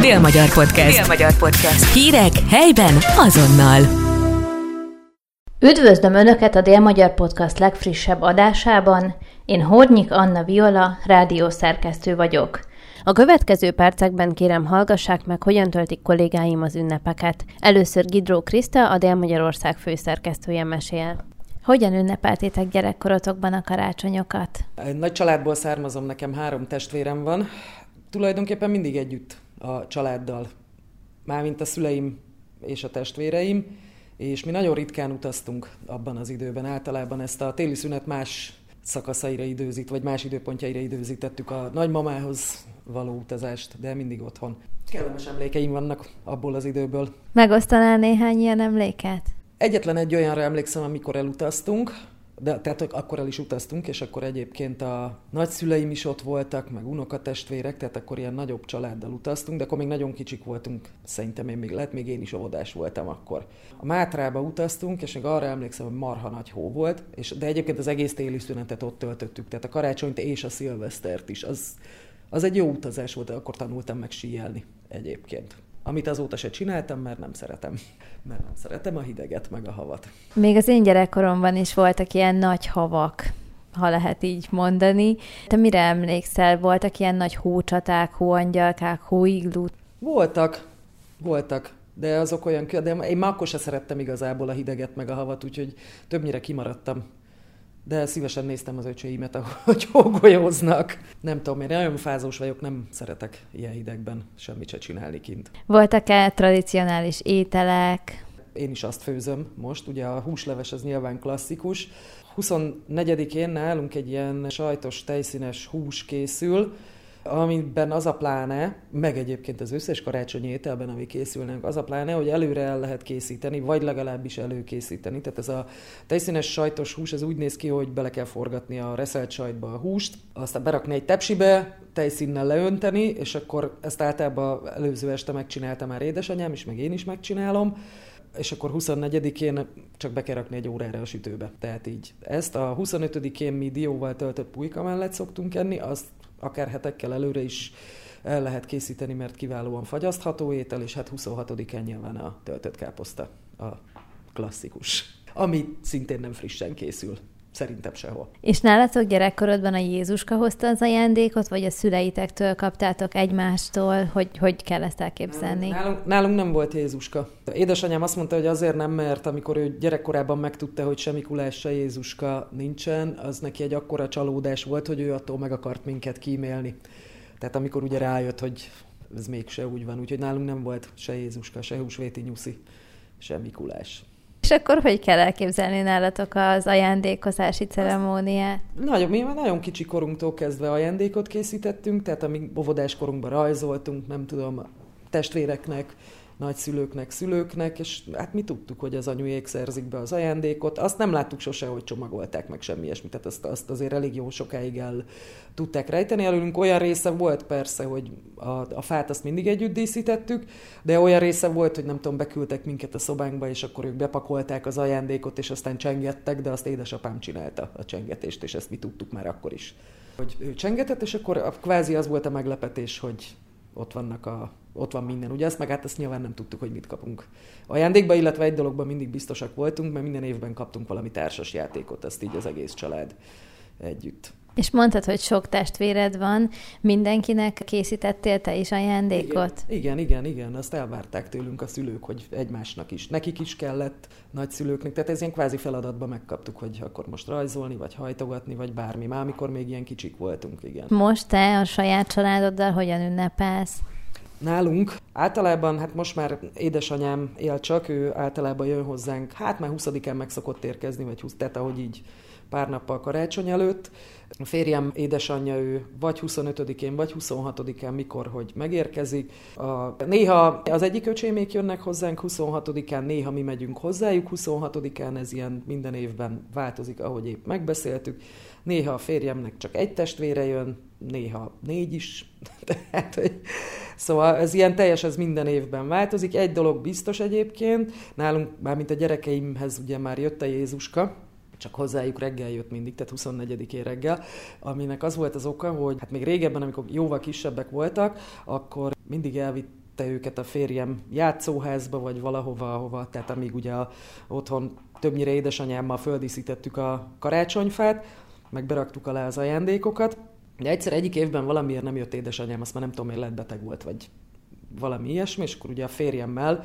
Dél-Magyar Podcast. Dél-Magyar Podcast. Hírek helyben azonnal. Üdvözlöm Önöket a Dél-Magyar Podcast legfrissebb adásában. Én Hornyik Anna Viola, rádiószerkesztő vagyok. A következő percekben kérem hallgassák meg, hogyan töltik kollégáim az ünnepeket. Először Gidró Kriszta, a Dél-Magyarország főszerkesztője mesél. Hogyan ünnepeltétek gyerekkorotokban a karácsonyokat? Egy nagy családból származom, nekem három testvérem van. Tulajdonképpen mindig együtt a családdal. Mármint a szüleim és a testvéreim, és mi nagyon ritkán utaztunk abban az időben. Általában ezt a téli szünet más szakaszaira időzít, vagy más időpontjaira időzítettük a nagymamához való utazást, de mindig otthon. Kellemes emlékeim vannak abból az időből. Megosztanál néhány ilyen emléket? Egyetlen egy olyanra emlékszem, amikor elutaztunk, de tehát akkor el is utaztunk, és akkor egyébként a nagyszüleim is ott voltak, meg unokatestvérek, tehát akkor ilyen nagyobb családdal utaztunk, de akkor még nagyon kicsik voltunk, szerintem én még lehet, még én is óvodás voltam akkor. A Mátrába utaztunk, és még arra emlékszem, hogy marha nagy hó volt, és, de egyébként az egész téli szünetet ott töltöttük, tehát a karácsonyt és a szilvesztert is. Az, az egy jó utazás volt, akkor tanultam meg síelni egyébként amit azóta se csináltam, mert nem szeretem. Mert nem szeretem a hideget, meg a havat. Még az én gyerekkoromban is voltak ilyen nagy havak ha lehet így mondani. Te mire emlékszel? Voltak ilyen nagy hócsaták, hóangyalkák, hóiglút? Voltak, voltak de azok olyan, de én már akkor se szerettem igazából a hideget meg a havat, úgyhogy többnyire kimaradtam de szívesen néztem az öcséimet, ahogy hógolyóznak. Nem tudom, én nagyon fázós vagyok, nem szeretek ilyen hidegben semmit se csinálni kint. Voltak-e tradicionális ételek? Én is azt főzöm most, ugye a húsleves az nyilván klasszikus. 24-én nálunk egy ilyen sajtos, tejszínes hús készül, amiben az a pláne, meg egyébként az összes karácsonyi ételben, ami készülnek, az a pláne, hogy előre el lehet készíteni, vagy legalábbis előkészíteni. Tehát ez a tejszínes sajtos hús, ez úgy néz ki, hogy bele kell forgatni a reszelt sajtba a húst, aztán berakni egy tepsibe, tejszínnel leönteni, és akkor ezt általában előző este megcsinálta már édesanyám is, meg én is megcsinálom, és akkor 24-én csak be kell rakni egy órára a sütőbe. Tehát így. Ezt a 25-én mi dióval töltött pulyka mellett szoktunk enni, azt akár hetekkel előre is el lehet készíteni, mert kiválóan fagyasztható étel, és hát 26-án nyilván a töltött káposzta a klasszikus, ami szintén nem frissen készül. Szerintem sehol. És nálatok gyerekkorodban a Jézuska hozta az ajándékot, vagy a szüleitektől kaptátok egymástól? Hogy, hogy kell ezt elképzelni? Nálunk, nálunk nem volt Jézuska. Édesanyám azt mondta, hogy azért nem, mert amikor ő gyerekkorában megtudta, hogy se Mikulás, se Jézuska nincsen, az neki egy akkora csalódás volt, hogy ő attól meg akart minket kímélni. Tehát amikor ugye rájött, hogy ez mégse úgy van, úgyhogy nálunk nem volt se Jézuska, se Húsvéti Nyuszi, se Mikulás. És akkor hogy kell elképzelni nálatok az ajándékozási ceremóniát? Nagyon, mi már nagyon kicsi korunktól kezdve ajándékot készítettünk, tehát amíg óvodás korunkban rajzoltunk, nem tudom, testvéreknek, nagyszülőknek, szülőknek, és hát mi tudtuk, hogy az anyujék szerzik be az ajándékot. Azt nem láttuk sose, hogy csomagolták meg semmi ilyesmit, tehát azt, azt azért elég jó sokáig el tudták rejteni. Előlünk olyan része volt persze, hogy a, a fát azt mindig együtt díszítettük, de olyan része volt, hogy nem tudom, beküldtek minket a szobánkba, és akkor ők bepakolták az ajándékot, és aztán csengettek, de azt édesapám csinálta a csengetést, és ezt mi tudtuk már akkor is. Hogy ő csengetett, és akkor a, kvázi az volt a meglepetés, hogy ott vannak a ott van minden. Ugye ezt meg hát ezt nyilván nem tudtuk, hogy mit kapunk ajándékba, illetve egy dologban mindig biztosak voltunk, mert minden évben kaptunk valami társas játékot, ezt így az egész család együtt. És mondtad, hogy sok testvéred van, mindenkinek készítettél te is ajándékot? Igen, igen, igen, igen. azt elvárták tőlünk a szülők, hogy egymásnak is. Nekik is kellett, nagyszülőknek, tehát ez ilyen kvázi feladatban megkaptuk, hogy akkor most rajzolni, vagy hajtogatni, vagy bármi, már amikor még ilyen kicsik voltunk, igen. Most te a saját családoddal hogyan ünnepelsz? Nálunk általában, hát most már édesanyám él csak, ő általában jön hozzánk, hát már 20-án meg szokott érkezni, vagy 20, tehát ahogy így pár nappal karácsony előtt. A férjem édesanyja ő vagy 25-én, vagy 26-án, mikor, hogy megérkezik. A, néha az egyik öcsémék jönnek hozzánk 26-án, néha mi megyünk hozzájuk 26-án, ez ilyen minden évben változik, ahogy épp megbeszéltük. Néha a férjemnek csak egy testvére jön, néha négy is. Tehát, hogy... Szóval ez ilyen teljes, ez minden évben változik. Egy dolog biztos egyébként, nálunk, mármint a gyerekeimhez ugye már jött a Jézuska, csak hozzájuk reggel jött mindig, tehát 24-én reggel, aminek az volt az oka, hogy hát még régebben, amikor jóval kisebbek voltak, akkor mindig elvitt vitte őket a férjem játszóházba, vagy valahova, ahova, tehát amíg ugye otthon többnyire édesanyámmal földíszítettük a karácsonyfát, meg beraktuk alá az ajándékokat, de egyszer egyik évben valamiért nem jött édesanyám, azt már nem tudom, hogy lett beteg volt, vagy valami ilyesmi, és akkor ugye a férjemmel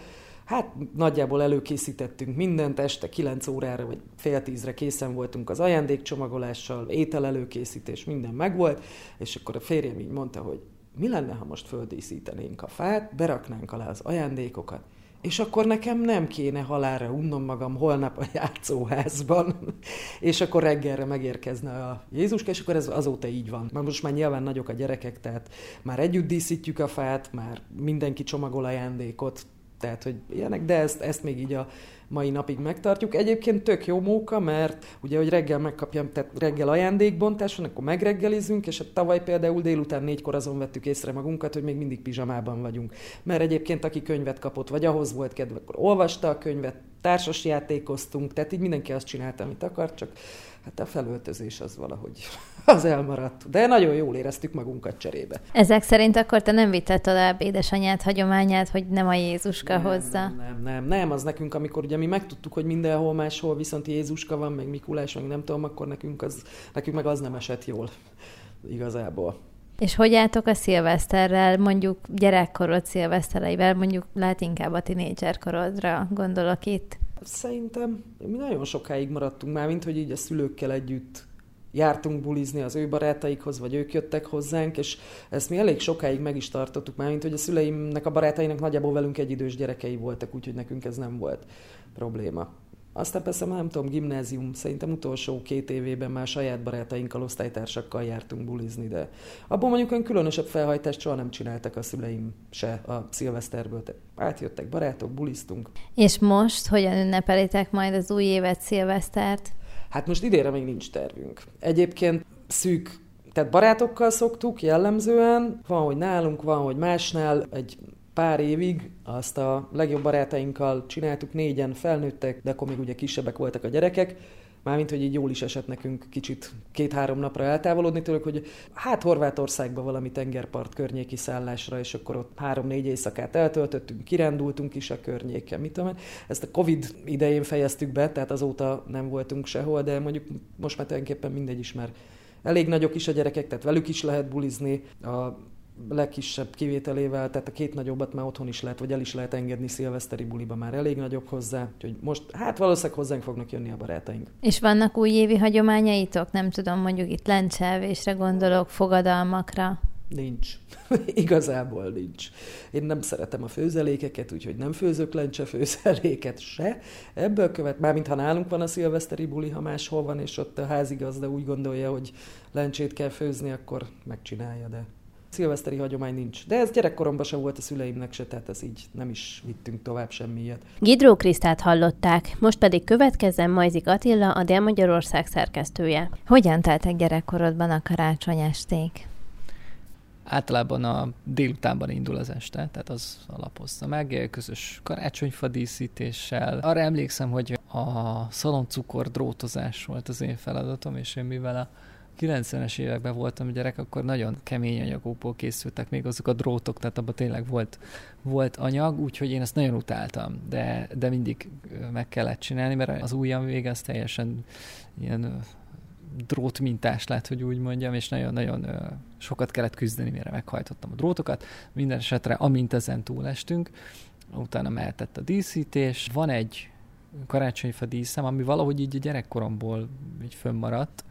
Hát nagyjából előkészítettünk mindent, este 9 órára vagy fél tízre készen voltunk az ajándékcsomagolással, étel előkészítés, minden megvolt, és akkor a férjem így mondta, hogy mi lenne, ha most földíszítenénk a fát, beraknánk alá az ajándékokat, és akkor nekem nem kéne halára unnom magam holnap a játszóházban, és akkor reggelre megérkezne a Jézus, és akkor ez azóta így van. Már most már nyilván nagyok a gyerekek, tehát már együtt díszítjük a fát, már mindenki csomagol ajándékot, tehát, hogy ilyenek, de ezt, ezt még így a mai napig megtartjuk. Egyébként tök jó móka, mert ugye, hogy reggel megkapjam, tehát reggel ajándékbontás van, akkor megreggelizünk, és a tavaly például délután négykor azon vettük észre magunkat, hogy még mindig pizsamában vagyunk. Mert egyébként, aki könyvet kapott, vagy ahhoz volt kedve, akkor olvasta a könyvet, társas játékoztunk, tehát így mindenki azt csinálta, amit akart, csak hát a felöltözés az valahogy az elmaradt. De nagyon jól éreztük magunkat cserébe. Ezek szerint akkor te nem vitted tovább édesanyád hagyományát, hogy nem a Jézuska nem, hozzá? Nem, nem, nem, nem, az nekünk, amikor ugye mi megtudtuk, hogy mindenhol máshol viszont Jézuska van, meg Mikulás, meg nem tudom, akkor nekünk, az, nekünk meg az nem esett jól igazából. És hogy álltok a szilveszterrel, mondjuk gyerekkorod szilvesztereivel, mondjuk lehet inkább a tinédzserkorodra gondolok itt? Szerintem mi nagyon sokáig maradtunk már, mint hogy így a szülőkkel együtt jártunk bulizni az ő barátaikhoz, vagy ők jöttek hozzánk, és ezt mi elég sokáig meg is tartottuk már, mint hogy a szüleimnek, a barátainak nagyjából velünk egy idős gyerekei voltak, úgyhogy nekünk ez nem volt probléma. Aztán persze nem tudom, gimnázium, szerintem utolsó két évében már saját barátainkkal, osztálytársakkal jártunk bulizni, de abban mondjuk olyan különösebb felhajtást soha nem csináltak a szüleim se a szilveszterből. Tehát átjöttek barátok, buliztunk. És most hogyan ünnepelitek majd az új évet, szilvesztert? Hát most idére még nincs tervünk. Egyébként szűk tehát barátokkal szoktuk jellemzően, van, hogy nálunk, van, hogy másnál, egy pár évig azt a legjobb barátainkkal csináltuk, négyen felnőttek, de akkor még ugye kisebbek voltak a gyerekek, mármint, hogy így jól is esett nekünk kicsit két-három napra eltávolodni tőlük, hogy hát Horvátországba valami tengerpart környéki szállásra, és akkor ott három-négy éjszakát eltöltöttünk, kirándultunk is a környéken, mit tudom Ezt a Covid idején fejeztük be, tehát azóta nem voltunk sehol, de mondjuk most már tulajdonképpen mindegy is, mert elég nagyok is a gyerekek, tehát velük is lehet bulizni. A legkisebb kivételével, tehát a két nagyobbat már otthon is lehet, vagy el is lehet engedni szilveszteri buliba, már elég nagyok hozzá, úgyhogy most hát valószínűleg hozzánk fognak jönni a barátaink. És vannak újévi hagyományaitok? Nem tudom, mondjuk itt lencselvésre gondolok, fogadalmakra? Nincs. Igazából nincs. Én nem szeretem a főzelékeket, úgyhogy nem főzök lencse főzeléket se. Ebből követ, már mintha nálunk van a szilveszteri buli, ha máshol van, és ott a házigazda úgy gondolja, hogy lencsét kell főzni, akkor megcsinálja, de szilveszteri hagyomány nincs. De ez gyerekkoromban sem volt a szüleimnek se, tehát ez így nem is vittünk tovább semmiet. Gidró Krisztát hallották, most pedig következzen Majzik Attila, a Dél-Magyarország szerkesztője. Hogyan teltek gyerekkorodban a karácsonyesték? általában a délutánban indul az este, tehát az alapozza meg, közös karácsonyfa díszítéssel. Arra emlékszem, hogy a szaloncukor drótozás volt az én feladatom, és én mivel a 90-es években voltam gyerek, akkor nagyon kemény anyagokból készültek még azok a drótok, tehát abban tényleg volt, volt anyag, úgyhogy én ezt nagyon utáltam, de, de mindig meg kellett csinálni, mert az ujjam vége az teljesen ilyen drót mintás lett, hogy úgy mondjam, és nagyon-nagyon sokat kellett küzdeni, mire meghajtottam a drótokat. Minden esetre, amint ezen túlestünk, utána mehetett a díszítés. Van egy karácsonyfa díszem, ami valahogy így a gyerekkoromból így fönnmaradt,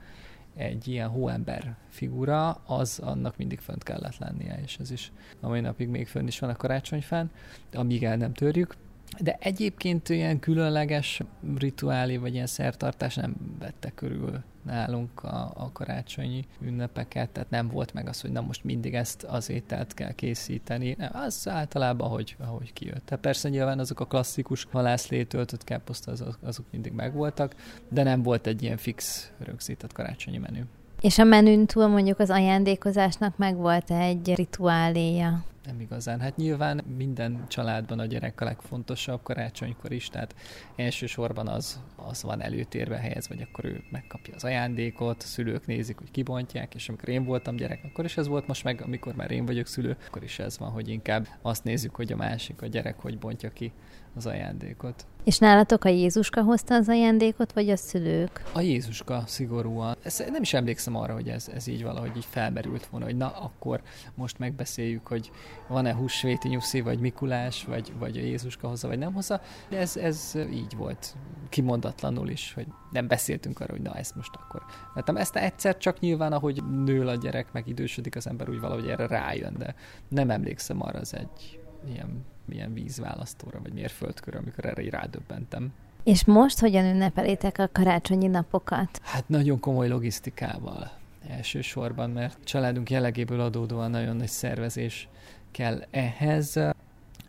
egy ilyen hóember figura, az annak mindig fönt kellett lennie, és ez is a mai napig még fönn is van a karácsonyfán, amíg el nem törjük. De egyébként ilyen különleges rituálé vagy ilyen szertartás nem vette körül nálunk a, a karácsonyi ünnepeket, tehát nem volt meg az, hogy na most mindig ezt az ételt kell készíteni. Nem, az általában, ahogy, ahogy kijött. Tehát persze nyilván azok a klasszikus halászlé töltött káposzta, azok, azok mindig megvoltak, de nem volt egy ilyen fix rögzített karácsonyi menü. És a menün túl mondjuk az ajándékozásnak meg volt egy rituáléja? Nem igazán. Hát nyilván minden családban a gyerek a legfontosabb karácsonykor is, tehát elsősorban az, az van előtérbe helyez, vagy akkor ő megkapja az ajándékot, szülők nézik, hogy kibontják, és amikor én voltam gyerek, akkor is ez volt, most meg amikor már én vagyok szülő, akkor is ez van, hogy inkább azt nézzük, hogy a másik, a gyerek hogy bontja ki az ajándékot. És nálatok a Jézuska hozta az ajándékot, vagy a szülők? A Jézuska szigorúan. Ez, nem is emlékszem arra, hogy ez, ez így valahogy így felmerült volna, hogy na, akkor most megbeszéljük, hogy van-e húsvéti nyuszi, vagy Mikulás, vagy, vagy a Jézuska hozza, vagy nem hozza. De ez, ez így volt kimondatlanul is, hogy nem beszéltünk arra, hogy na, ezt most akkor. Mert ezt egyszer csak nyilván, ahogy nő a gyerek, meg idősödik az ember, úgy valahogy erre rájön, de nem emlékszem arra az egy ilyen milyen vízválasztóra, vagy mérföldkörre, amikor erre így rádöbbentem. És most hogyan ünnepelétek a karácsonyi napokat? Hát nagyon komoly logisztikával elsősorban, mert családunk jellegéből adódóan nagyon nagy szervezés kell ehhez.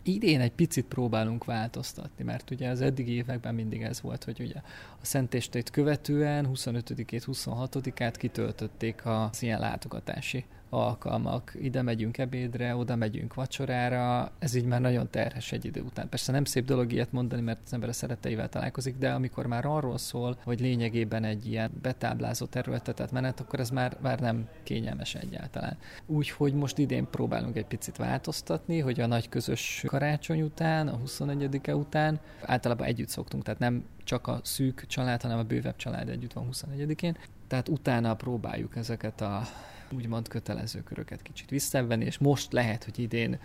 Idén egy picit próbálunk változtatni, mert ugye az eddigi években mindig ez volt, hogy ugye a szentestét követően 25-ét, 26-át kitöltötték a ilyen látogatási alkalmak. Ide megyünk ebédre, oda megyünk vacsorára, ez így már nagyon terhes egy idő után. Persze nem szép dolog ilyet mondani, mert az ember a szeretteivel találkozik, de amikor már arról szól, hogy lényegében egy ilyen betáblázó területet menet, akkor ez már, már nem kényelmes egyáltalán. Úgyhogy most idén próbálunk egy picit változtatni, hogy a nagy közös karácsony után, a 21-e után általában együtt szoktunk, tehát nem csak a szűk család, hanem a bővebb család együtt van 21-én. Tehát utána próbáljuk ezeket a úgymond kötelező köröket kicsit visszavenni, és most lehet, hogy idén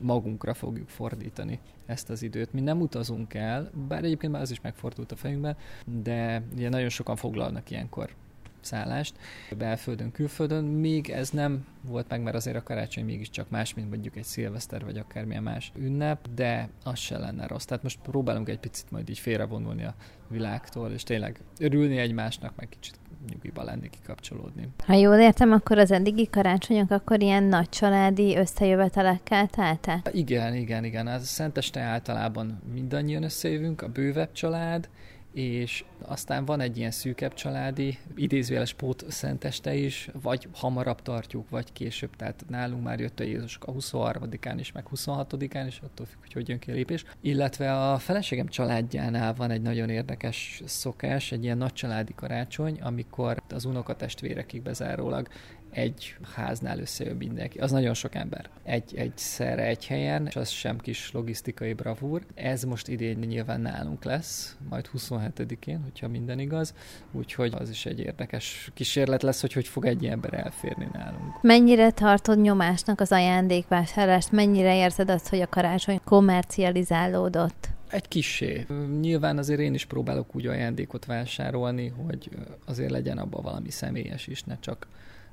magunkra fogjuk fordítani ezt az időt. Mi nem utazunk el, bár egyébként már az is megfordult a fejünkben, de ugye nagyon sokan foglalnak ilyenkor szállást belföldön, külföldön, még ez nem volt meg, mert azért a karácsony mégiscsak más, mint mondjuk egy szilveszter, vagy akármilyen más ünnep, de az se lenne rossz. Tehát most próbálunk egy picit majd így félrevonulni a világtól, és tényleg örülni egymásnak, meg kicsit nyugiba lenni, kikapcsolódni. Ha jól értem, akkor az eddigi karácsonyok akkor ilyen nagy családi összejövetelekkel teltek? Igen, igen, igen. Az Szenteste általában mindannyian összejövünk, a bővebb család, és aztán van egy ilyen szűkebb családi, idézőjeles pót szenteste is, vagy hamarabb tartjuk, vagy később, tehát nálunk már jött a Jézus a 23-án is, meg 26-án is, attól függ, hogy hogy jön ki a lépés. Illetve a feleségem családjánál van egy nagyon érdekes szokás, egy ilyen nagy családi karácsony, amikor az unokatestvérekig bezárólag egy háznál összejön mindenki. Az nagyon sok ember. Egy, egyszerre egy helyen, és az sem kis logisztikai bravúr. Ez most idén nyilván nálunk lesz, majd 27-én, hogyha minden igaz. Úgyhogy az is egy érdekes kísérlet lesz, hogy hogy fog egy ember elférni nálunk. Mennyire tartod nyomásnak az ajándékvásárlást? Mennyire érzed azt, hogy a karácsony kommercializálódott? Egy kisé. Nyilván azért én is próbálok úgy ajándékot vásárolni, hogy azért legyen abban valami személyes is, ne csak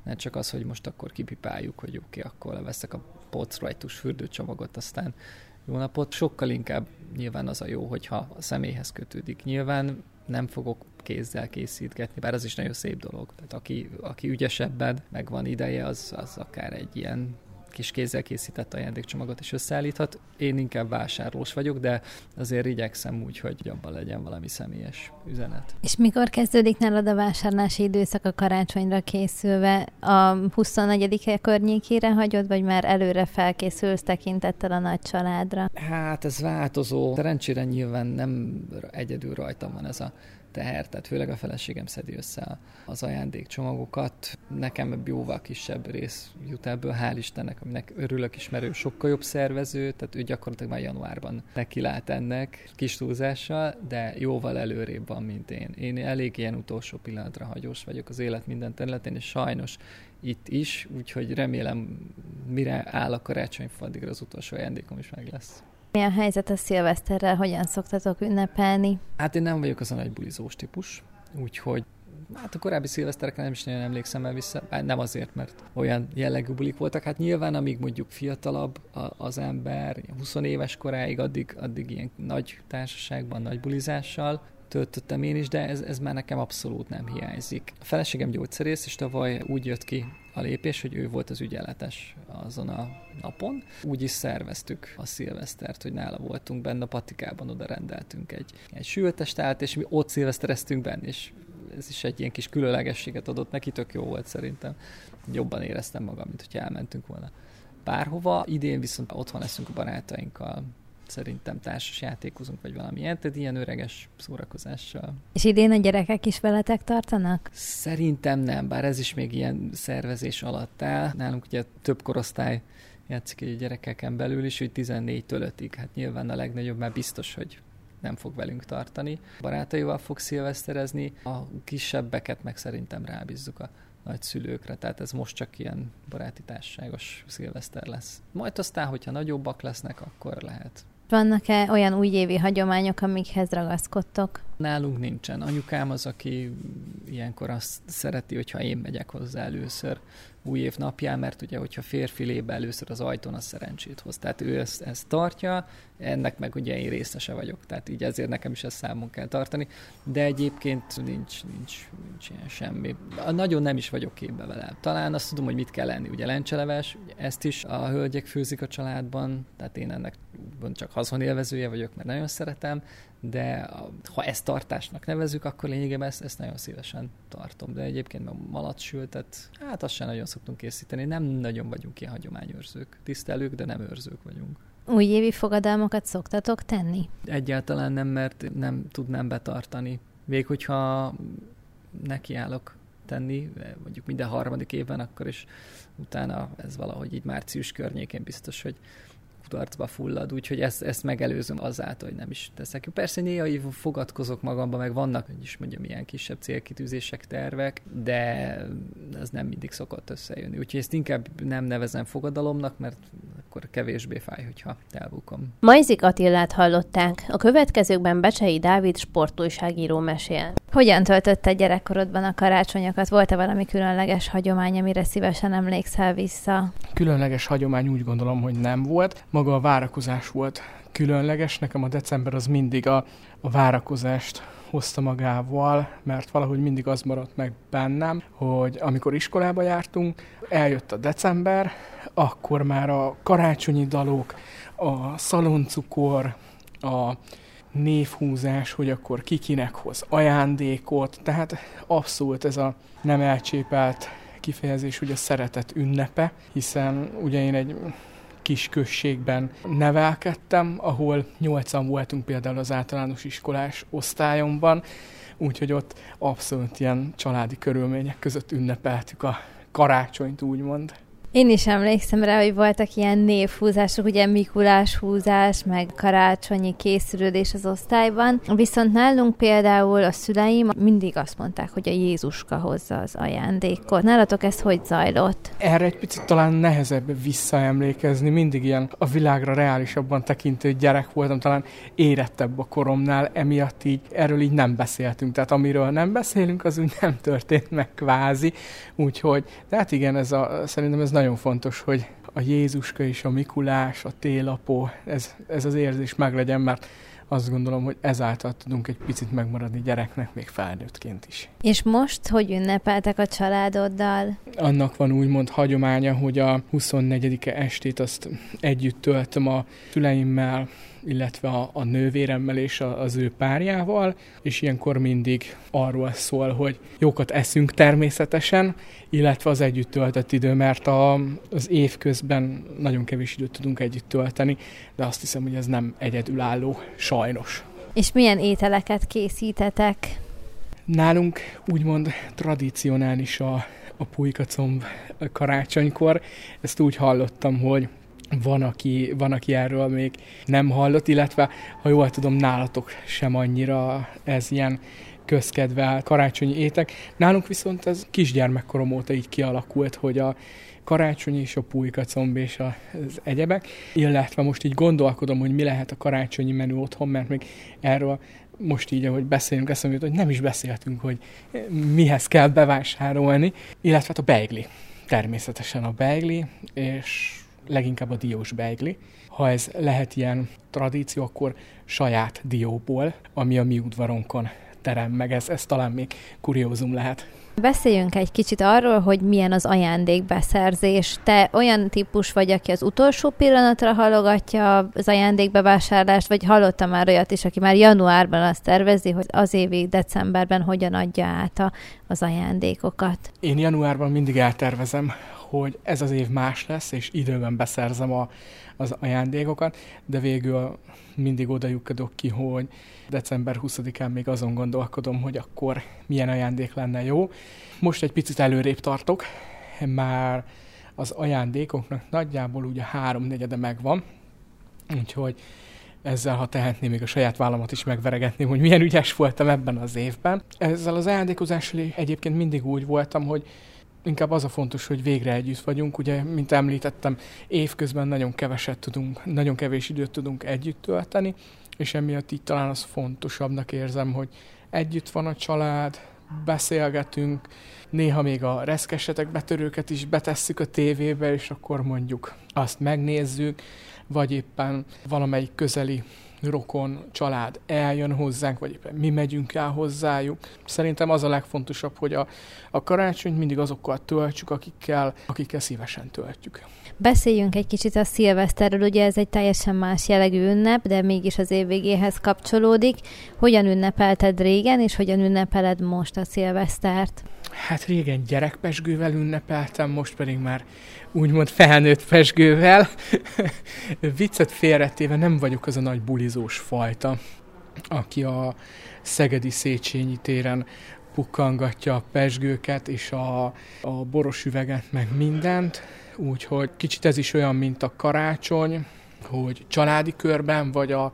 ne csak az, hogy most akkor kipipáljuk, hogy oké, okay, akkor leveszek a pocrajtus fürdőcsomagot, aztán jó napot. Sokkal inkább nyilván az a jó, hogyha a személyhez kötődik. Nyilván nem fogok kézzel készítgetni, bár az is nagyon szép dolog. Tehát aki, aki ügyesebben, meg van ideje, az, az akár egy ilyen kis kézzel készített ajándékcsomagot is összeállíthat. Én inkább vásárlós vagyok, de azért igyekszem úgy, hogy abban legyen valami személyes üzenet. És mikor kezdődik nálad a vásárlási időszak a karácsonyra készülve? A 24-e környékére hagyod, vagy már előre felkészülsz tekintettel a nagy családra? Hát ez változó. Szerencsére nyilván nem egyedül rajtam van ez a teher, tehát főleg a feleségem szedi össze az ajándékcsomagokat. Nekem jóval kisebb rész jut ebből, hál' Istennek, aminek örülök is, mert ő sokkal jobb szervező, tehát ő gyakorlatilag már januárban neki lát ennek kis túlzással, de jóval előrébb van, mint én. Én elég ilyen utolsó pillanatra hagyós vagyok az élet minden területén, és sajnos itt is, úgyhogy remélem, mire áll a karácsonyfa, addigra az utolsó ajándékom is meg lesz. Mi a helyzet a szilveszterrel? Hogyan szoktatok ünnepelni? Hát én nem vagyok az a nagy bulizós típus, úgyhogy Hát a korábbi szilveszterekre nem is nagyon emlékszem el vissza, nem azért, mert olyan jellegű bulik voltak. Hát nyilván, amíg mondjuk fiatalabb az ember, 20 éves koráig, addig, addig ilyen nagy társaságban, nagy bulizással töltöttem én is, de ez, ez már nekem abszolút nem hiányzik. A feleségem gyógyszerész, és tavaly úgy jött ki a lépés, hogy ő volt az ügyeletes azon a napon. Úgy is szerveztük a szilvesztert, hogy nála voltunk benne a patikában, oda rendeltünk egy, egy sültestát, és mi ott szilvesztereztünk benne, és ez is egy ilyen kis különlegességet adott neki, tök jó volt szerintem. Jobban éreztem magam, mint hogyha elmentünk volna bárhova. Idén viszont otthon leszünk a barátainkkal, szerintem társas játékozunk, vagy valami ilyen, tehát ilyen öreges szórakozással. És idén a gyerekek is veletek tartanak? Szerintem nem, bár ez is még ilyen szervezés alatt áll. Nálunk ugye több korosztály játszik egy gyerekeken belül is, hogy 14-től 5-ig. Hát nyilván a legnagyobb már biztos, hogy nem fog velünk tartani. Barátaival fog szilveszterezni, a kisebbeket meg szerintem rábízzuk a nagyszülőkre, tehát ez most csak ilyen baráti társaságos szilveszter lesz. Majd aztán, hogyha nagyobbak lesznek, akkor lehet. Vannak-e olyan újévi hagyományok, amikhez ragaszkodtok? Nálunk nincsen. Anyukám az, aki ilyenkor azt szereti, hogyha én megyek hozzá először új év napján, mert ugye, hogyha férfi lép először az ajtón, az szerencsét hoz. Tehát ő ezt, ezt tartja, ennek meg ugye én részese vagyok, tehát így ezért nekem is ezt számon kell tartani, de egyébként nincs, nincs, nincs ilyen semmi. Nagyon nem is vagyok képbe vele. Talán azt tudom, hogy mit kell lenni. Ugye lencseleves, ugye ezt is a hölgyek főzik a családban, tehát én ennek csak haszonélvezője vagyok, mert nagyon szeretem, de ha ezt tartásnak nevezük, akkor lényegében ezt, ezt nagyon szívesen tartom. De egyébként a malacsültet, hát azt sem nagyon szoktunk készíteni. Nem nagyon vagyunk ilyen hagyományőrzők. Tisztelők, de nem őrzők vagyunk. Újévi fogadalmakat szoktatok tenni? Egyáltalán nem, mert nem tudnám betartani. Még hogyha nekiállok tenni, mondjuk minden harmadik évben, akkor is utána ez valahogy így március környékén biztos, hogy kudarcba fullad, úgyhogy ezt, ezt megelőzöm azáltal, hogy nem is teszek. Persze néha fogadkozok magamba, meg vannak, hogy is mondjam, ilyen kisebb célkitűzések, tervek, de ez nem mindig szokott összejönni. Úgyhogy ezt inkább nem nevezem fogadalomnak, mert akkor kevésbé fáj, hogyha elbukom. Majzik Attillát hallották. A következőkben Becsei Dávid sportújságíró mesél. Hogyan töltötte gyerekkorodban a karácsonyokat? Volt-e valami különleges hagyomány, amire szívesen emlékszel vissza? Különleges hagyomány úgy gondolom, hogy nem volt. Maga a várakozás volt különleges. Nekem a december az mindig a, a várakozást hozta magával, mert valahogy mindig az maradt meg bennem, hogy amikor iskolába jártunk, eljött a december, akkor már a karácsonyi dalok, a szaloncukor, a névhúzás, hogy akkor kikinek hoz ajándékot, tehát abszolút ez a nem elcsépelt kifejezés, hogy a szeretet ünnepe, hiszen ugye én egy kis községben nevelkedtem, ahol nyolcan voltunk például az általános iskolás osztályomban, úgyhogy ott abszolút ilyen családi körülmények között ünnepeltük a karácsonyt, úgymond. Én is emlékszem rá, hogy voltak ilyen névhúzások, ugye Mikulás húzás, meg karácsonyi készülődés az osztályban. Viszont nálunk például a szüleim mindig azt mondták, hogy a Jézuska hozza az ajándékot. Nálatok ez hogy zajlott? Erre egy picit talán nehezebb visszaemlékezni. Mindig ilyen a világra reálisabban tekintő gyerek voltam, talán érettebb a koromnál, emiatt így erről így nem beszéltünk. Tehát amiről nem beszélünk, az úgy nem történt meg kvázi. Úgyhogy, de hát igen, ez a, szerintem ez nagyon nagyon fontos, hogy a Jézuska és a Mikulás, a télapó, ez, ez az érzés meglegyen, mert azt gondolom, hogy ezáltal tudunk egy picit megmaradni gyereknek, még felnőttként is. És most, hogy ünnepeltek a családoddal? Annak van úgymond hagyománya, hogy a 24-e estét azt együtt töltöm a szüleimmel, illetve a, a nővéremmel és a, az ő párjával, és ilyenkor mindig arról szól, hogy jókat eszünk természetesen, illetve az együtt töltött idő, mert a, az év közben nagyon kevés időt tudunk együtt tölteni, de azt hiszem, hogy ez nem egyedülálló, sajnos. És milyen ételeket készítetek? Nálunk úgymond tradicionális a, a pulykacomb karácsonykor. Ezt úgy hallottam, hogy van aki, van, aki erről még nem hallott, illetve ha jól tudom, nálatok sem annyira ez ilyen közkedvel karácsonyi étek. Nálunk viszont ez kisgyermekkorom óta így kialakult, hogy a karácsony és a pulykacomb és az egyebek, illetve most így gondolkodom, hogy mi lehet a karácsonyi menü otthon, mert még erről most így, ahogy beszélünk, eszembe hogy nem is beszéltünk, hogy mihez kell bevásárolni, illetve hát a beigli. Természetesen a beigli, és leginkább a diós beigli. Ha ez lehet ilyen tradíció, akkor saját dióból, ami a mi udvaronkon terem meg. Ez, ez talán még kuriózum lehet. Beszéljünk egy kicsit arról, hogy milyen az ajándékbeszerzés. Te olyan típus vagy, aki az utolsó pillanatra halogatja az ajándékbevásárlást, vagy hallottam már olyat is, aki már januárban azt tervezi, hogy az évi decemberben hogyan adja át a, az ajándékokat? Én januárban mindig eltervezem, hogy ez az év más lesz, és időben beszerzem a, az ajándékokat, de végül mindig oda lyukadok ki, hogy december 20-án még azon gondolkodom, hogy akkor milyen ajándék lenne jó. Most egy picit előrébb tartok, már az ajándékoknak nagyjából ugye háromnegyede megvan, úgyhogy ezzel, ha tehetném, még a saját vállamat is megveregetném, hogy milyen ügyes voltam ebben az évben. Ezzel az ajándékozással egyébként mindig úgy voltam, hogy inkább az a fontos, hogy végre együtt vagyunk. Ugye, mint említettem, évközben nagyon keveset tudunk, nagyon kevés időt tudunk együtt tölteni, és emiatt így talán az fontosabbnak érzem, hogy együtt van a család, beszélgetünk, néha még a reszkesetek betörőket is betesszük a tévébe, és akkor mondjuk azt megnézzük, vagy éppen valamelyik közeli rokon, család eljön hozzánk, vagy éppen mi megyünk el hozzájuk. Szerintem az a legfontosabb, hogy a, a karácsonyt mindig azokkal töltsük, akikkel, akikkel szívesen töltjük. Beszéljünk egy kicsit a szilveszterről, ugye ez egy teljesen más jellegű ünnep, de mégis az év végéhez kapcsolódik. Hogyan ünnepelted régen, és hogyan ünnepeled most a szilvesztert? Hát régen gyerekpesgővel ünnepeltem, most pedig már úgymond felnőtt pesgővel. Viccet félretéve nem vagyok az a nagy bulizós fajta, aki a Szegedi Széchenyi téren pukkangatja a pesgőket és a, a boros üveget, meg mindent. Úgyhogy kicsit ez is olyan, mint a karácsony, hogy családi körben, vagy a,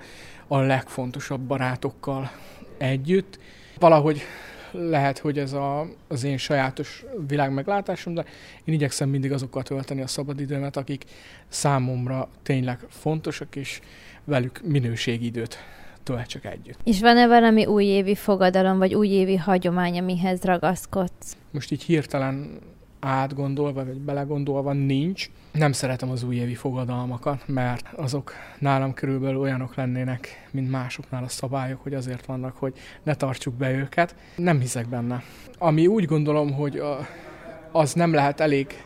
a legfontosabb barátokkal együtt. Valahogy lehet, hogy ez a, az én sajátos világmeglátásom, de én igyekszem mindig azokkal tölteni a szabadidőmet, akik számomra tényleg fontosak, és velük minőségidőt töltsek együtt. És van-e valami újévi fogadalom, vagy újévi hagyomány, amihez ragaszkodsz? Most így hirtelen átgondolva, vagy belegondolva nincs. Nem szeretem az újévi fogadalmakat, mert azok nálam körülbelül olyanok lennének, mint másoknál a szabályok, hogy azért vannak, hogy ne tartsuk be őket. Nem hiszek benne. Ami úgy gondolom, hogy az nem lehet elég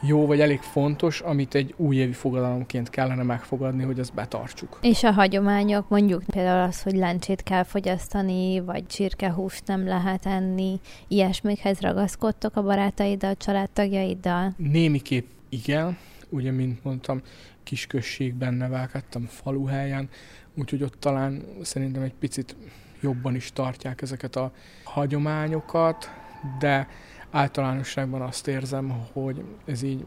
jó vagy elég fontos, amit egy újévi fogadalomként kellene megfogadni, hogy ezt betartsuk. És a hagyományok, mondjuk például az, hogy lencsét kell fogyasztani, vagy csirkehúst nem lehet enni, ilyesmikhez ragaszkodtok a barátaiddal, családtagjaiddal? Némiképp igen, ugye, mint mondtam, kisközségben nevelkedtem faluhelyen, úgyhogy ott talán szerintem egy picit jobban is tartják ezeket a hagyományokat, de általánosságban azt érzem, hogy ez így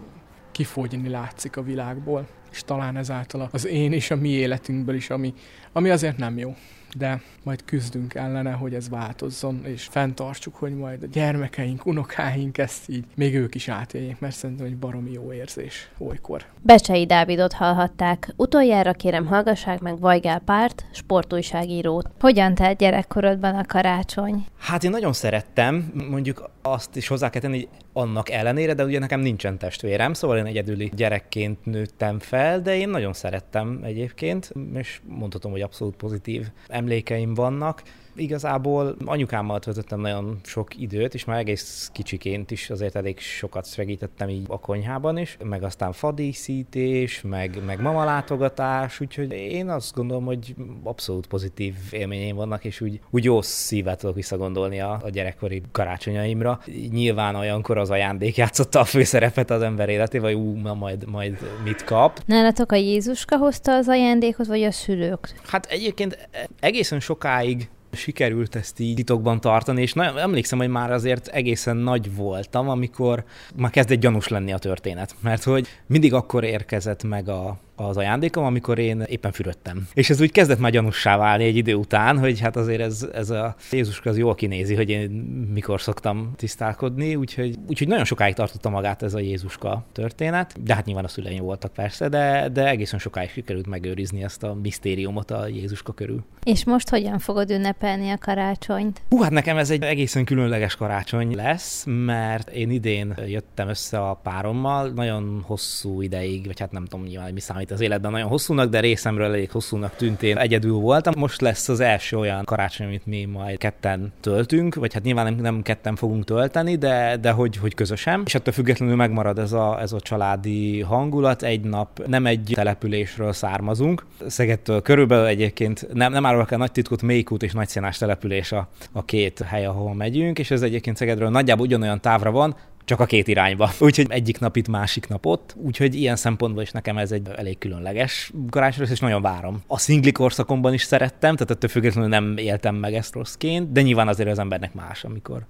kifogyni látszik a világból, és talán ezáltal az én és a mi életünkből is, ami, ami azért nem jó de majd küzdünk ellene, hogy ez változzon, és fenntartsuk, hogy majd a gyermekeink, unokáink ezt így még ők is átéljék, mert szerintem egy baromi jó érzés olykor. Becsei Dávidot hallhatták. Utoljára kérem hallgassák meg Vajgál Párt, sportújságírót. Hogyan telt gyerekkorodban a karácsony? Hát én nagyon szerettem, mondjuk azt is hozzá kell tenni, hogy annak ellenére, de ugye nekem nincsen testvérem, szóval én egyedüli gyerekként nőttem fel, de én nagyon szerettem egyébként, és mondhatom, hogy abszolút pozitív emlékeim vannak igazából anyukámmal töltöttem nagyon sok időt, és már egész kicsiként is azért elég sokat segítettem így a konyhában is, meg aztán fadíszítés, meg, meg mama látogatás, úgyhogy én azt gondolom, hogy abszolút pozitív élményeim vannak, és úgy, úgy jó szívvel tudok visszagondolni a, a gyerekkori karácsonyaimra. Nyilván olyankor az ajándék játszotta a főszerepet az ember életében, vagy ú, na majd, majd mit kap. Nálatok a Jézuska hozta az ajándékot, vagy a szülők? Hát egyébként egészen sokáig sikerült ezt így titokban tartani, és nagyon emlékszem, hogy már azért egészen nagy voltam, amikor már kezdett gyanús lenni a történet, mert hogy mindig akkor érkezett meg a, az ajándékom, amikor én éppen fürödtem. És ez úgy kezdett már gyanussá válni egy idő után, hogy hát azért ez, ez a Jézuska az jól kinézi, hogy én mikor szoktam tisztálkodni, úgyhogy, úgyhogy nagyon sokáig tartotta magát ez a Jézuska történet, de hát nyilván a szüleim voltak persze, de, de egészen sokáig sikerült megőrizni ezt a misztériumot a Jézuska körül. És most hogyan fogod ünnepelni a karácsonyt? Hú, hát nekem ez egy egészen különleges karácsony lesz, mert én idén jöttem össze a párommal, nagyon hosszú ideig, vagy hát nem tudom nyilván, mi számít számít az életben nagyon hosszúnak, de részemről elég hosszúnak tűnt. Én egyedül voltam. Most lesz az első olyan karácsony, amit mi majd ketten töltünk, vagy hát nyilván nem, nem ketten fogunk tölteni, de, de hogy, hogy közösen. És ettől függetlenül megmarad ez a, ez a családi hangulat. Egy nap nem egy településről származunk. Szegedtől körülbelül egyébként nem, nem árulok el nagy titkot, Mékút és Nagyszínás település a, a két hely, ahol megyünk, és ez egyébként Szegedről nagyjából ugyanolyan távra van, csak a két irányba. Úgyhogy egyik nap itt, másik nap ott. Úgyhogy ilyen szempontból is nekem ez egy elég különleges karácsony, és nagyon várom. A szingli korszakomban is szerettem, tehát ettől függetlenül nem éltem meg ezt rosszként, de nyilván azért az embernek más, amikor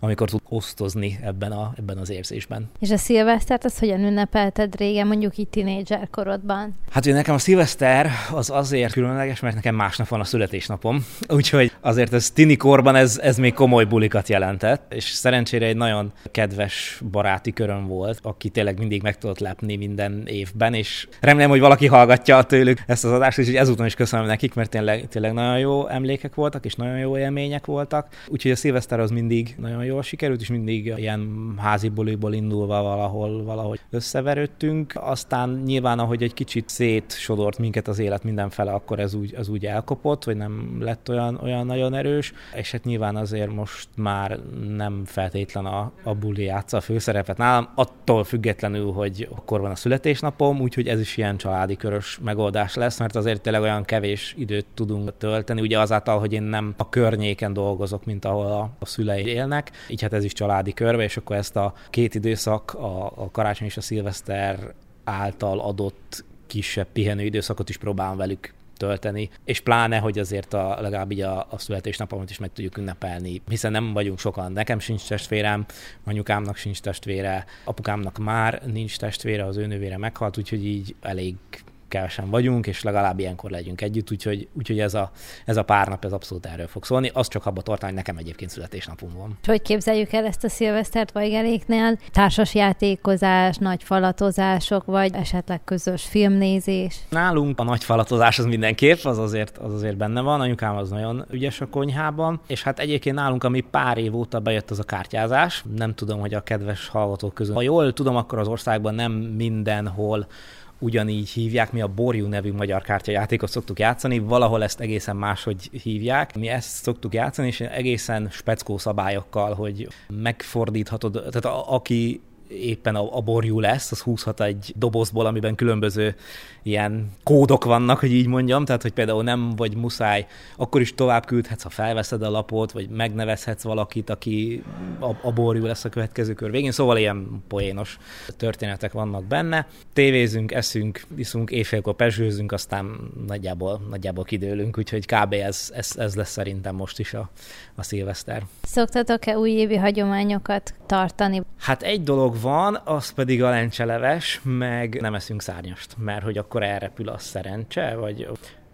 amikor tud osztozni ebben, a, ebben az érzésben. És a szilvesztert az hogyan ünnepelted régen, mondjuk itt tínédzser korodban? Hát ugye nekem a szilveszter az azért különleges, mert nekem másnap van a születésnapom, úgyhogy azért ez tini korban ez, ez még komoly bulikat jelentett, és szerencsére egy nagyon kedves baráti köröm volt, aki tényleg mindig meg tudott lepni minden évben, és remélem, hogy valaki hallgatja tőlük ezt az adást, és ezúton is köszönöm nekik, mert tényleg, tényleg nagyon jó emlékek voltak, és nagyon jó élmények voltak, úgyhogy a szilveszter az mindig nagyon jól sikerült, és mindig ilyen házi buliból indulva valahol valahogy összeverődtünk. Aztán nyilván, ahogy egy kicsit szétsodort minket az élet mindenfele, akkor ez úgy, az úgy elkopott, vagy nem lett olyan, olyan nagyon erős, és hát nyilván azért most már nem feltétlen a, a buli játsza a főszerepet nálam, attól függetlenül, hogy akkor van a születésnapom, úgyhogy ez is ilyen családi körös megoldás lesz, mert azért tényleg olyan kevés időt tudunk tölteni, ugye azáltal, hogy én nem a környéken dolgozok, mint ahol a, a szülei élnek, így hát ez is családi körbe, és akkor ezt a két időszak, a, a karácsony és a szilveszter által adott kisebb pihenő időszakot is próbálom velük tölteni, és pláne, hogy azért a, legalább így a, a születésnapomat is meg tudjuk ünnepelni, hiszen nem vagyunk sokan. Nekem sincs testvérem, anyukámnak sincs testvére, apukámnak már nincs testvére, az ő nővére meghalt, úgyhogy így elég kevesen vagyunk, és legalább ilyenkor legyünk együtt, úgyhogy, úgyhogy ez, a, ez a pár nap ez abszolút erről fog szólni. Az csak abba tartani, hogy nekem egyébként születésnapom van. Hogy képzeljük el ezt a szilvesztert Vajgeléknél? Társas játékozás, nagy falatozások, vagy esetleg közös filmnézés? Nálunk a nagy falatozás az mindenképp, az azért, az azért benne van. Anyukám az nagyon ügyes a konyhában, és hát egyébként nálunk, ami pár év óta bejött az a kártyázás, nem tudom, hogy a kedves hallgatók közül. Ha jól tudom, akkor az országban nem mindenhol ugyanígy hívják, mi a Borjú nevű magyar kártyajátékot szoktuk játszani, valahol ezt egészen máshogy hívják. Mi ezt szoktuk játszani, és egészen speckó szabályokkal, hogy megfordíthatod, tehát a, aki éppen a, a borjú lesz, az húzhat egy dobozból, amiben különböző ilyen kódok vannak, hogy így mondjam, tehát hogy például nem vagy muszáj, akkor is tovább küldhetsz, ha felveszed a lapot, vagy megnevezhetsz valakit, aki a, a borjú lesz a következő kör végén, szóval ilyen poénos történetek vannak benne. Tévézünk, eszünk, iszunk, éjfélkor pezsőzünk, aztán nagyjából, nagyjából kidőlünk, úgyhogy kb. ez, ez, ez lesz szerintem most is a, a szilveszter. Szoktatok-e újévi hagyományokat tartani? Hát egy dolog van, az pedig a lencseleves, meg nem eszünk szárnyast, mert hogy akkor elrepül a szerencse, vagy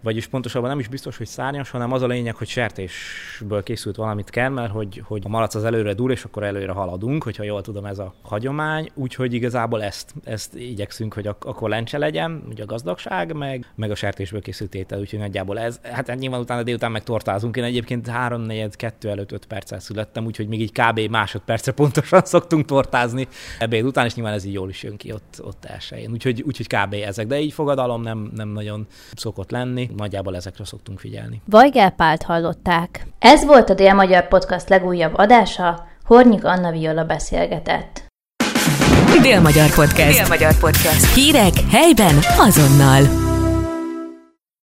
vagyis pontosabban nem is biztos, hogy szárnyas, hanem az a lényeg, hogy sertésből készült valamit kell, mert hogy, hogy a malac az előre dur, és akkor előre haladunk, hogyha jól tudom ez a hagyomány, úgyhogy igazából ezt, ezt igyekszünk, hogy ak- akkor lencse legyen, ugye a gazdagság, meg, meg a sertésből készült étel, úgyhogy nagyjából ez, hát nyilván utána délután meg tortázunk. Én egyébként 3 4 2 előtt 5 perccel születtem, úgyhogy még így kb. másodperce pontosan szoktunk tortázni ebéd után, és nyilván ez így jól is jön ki ott, ott elsőjén. Úgyhogy, úgyhogy kb. ezek, de így fogadalom nem, nem nagyon szokott lenni nagyjából ezekre szoktunk figyelni. Vajgel Pált hallották. Ez volt a Dél-Magyar Podcast legújabb adása, Hornyik Anna Viola beszélgetett. Dél-Magyar Podcast. Dél-Magyar Podcast. Hírek helyben azonnal.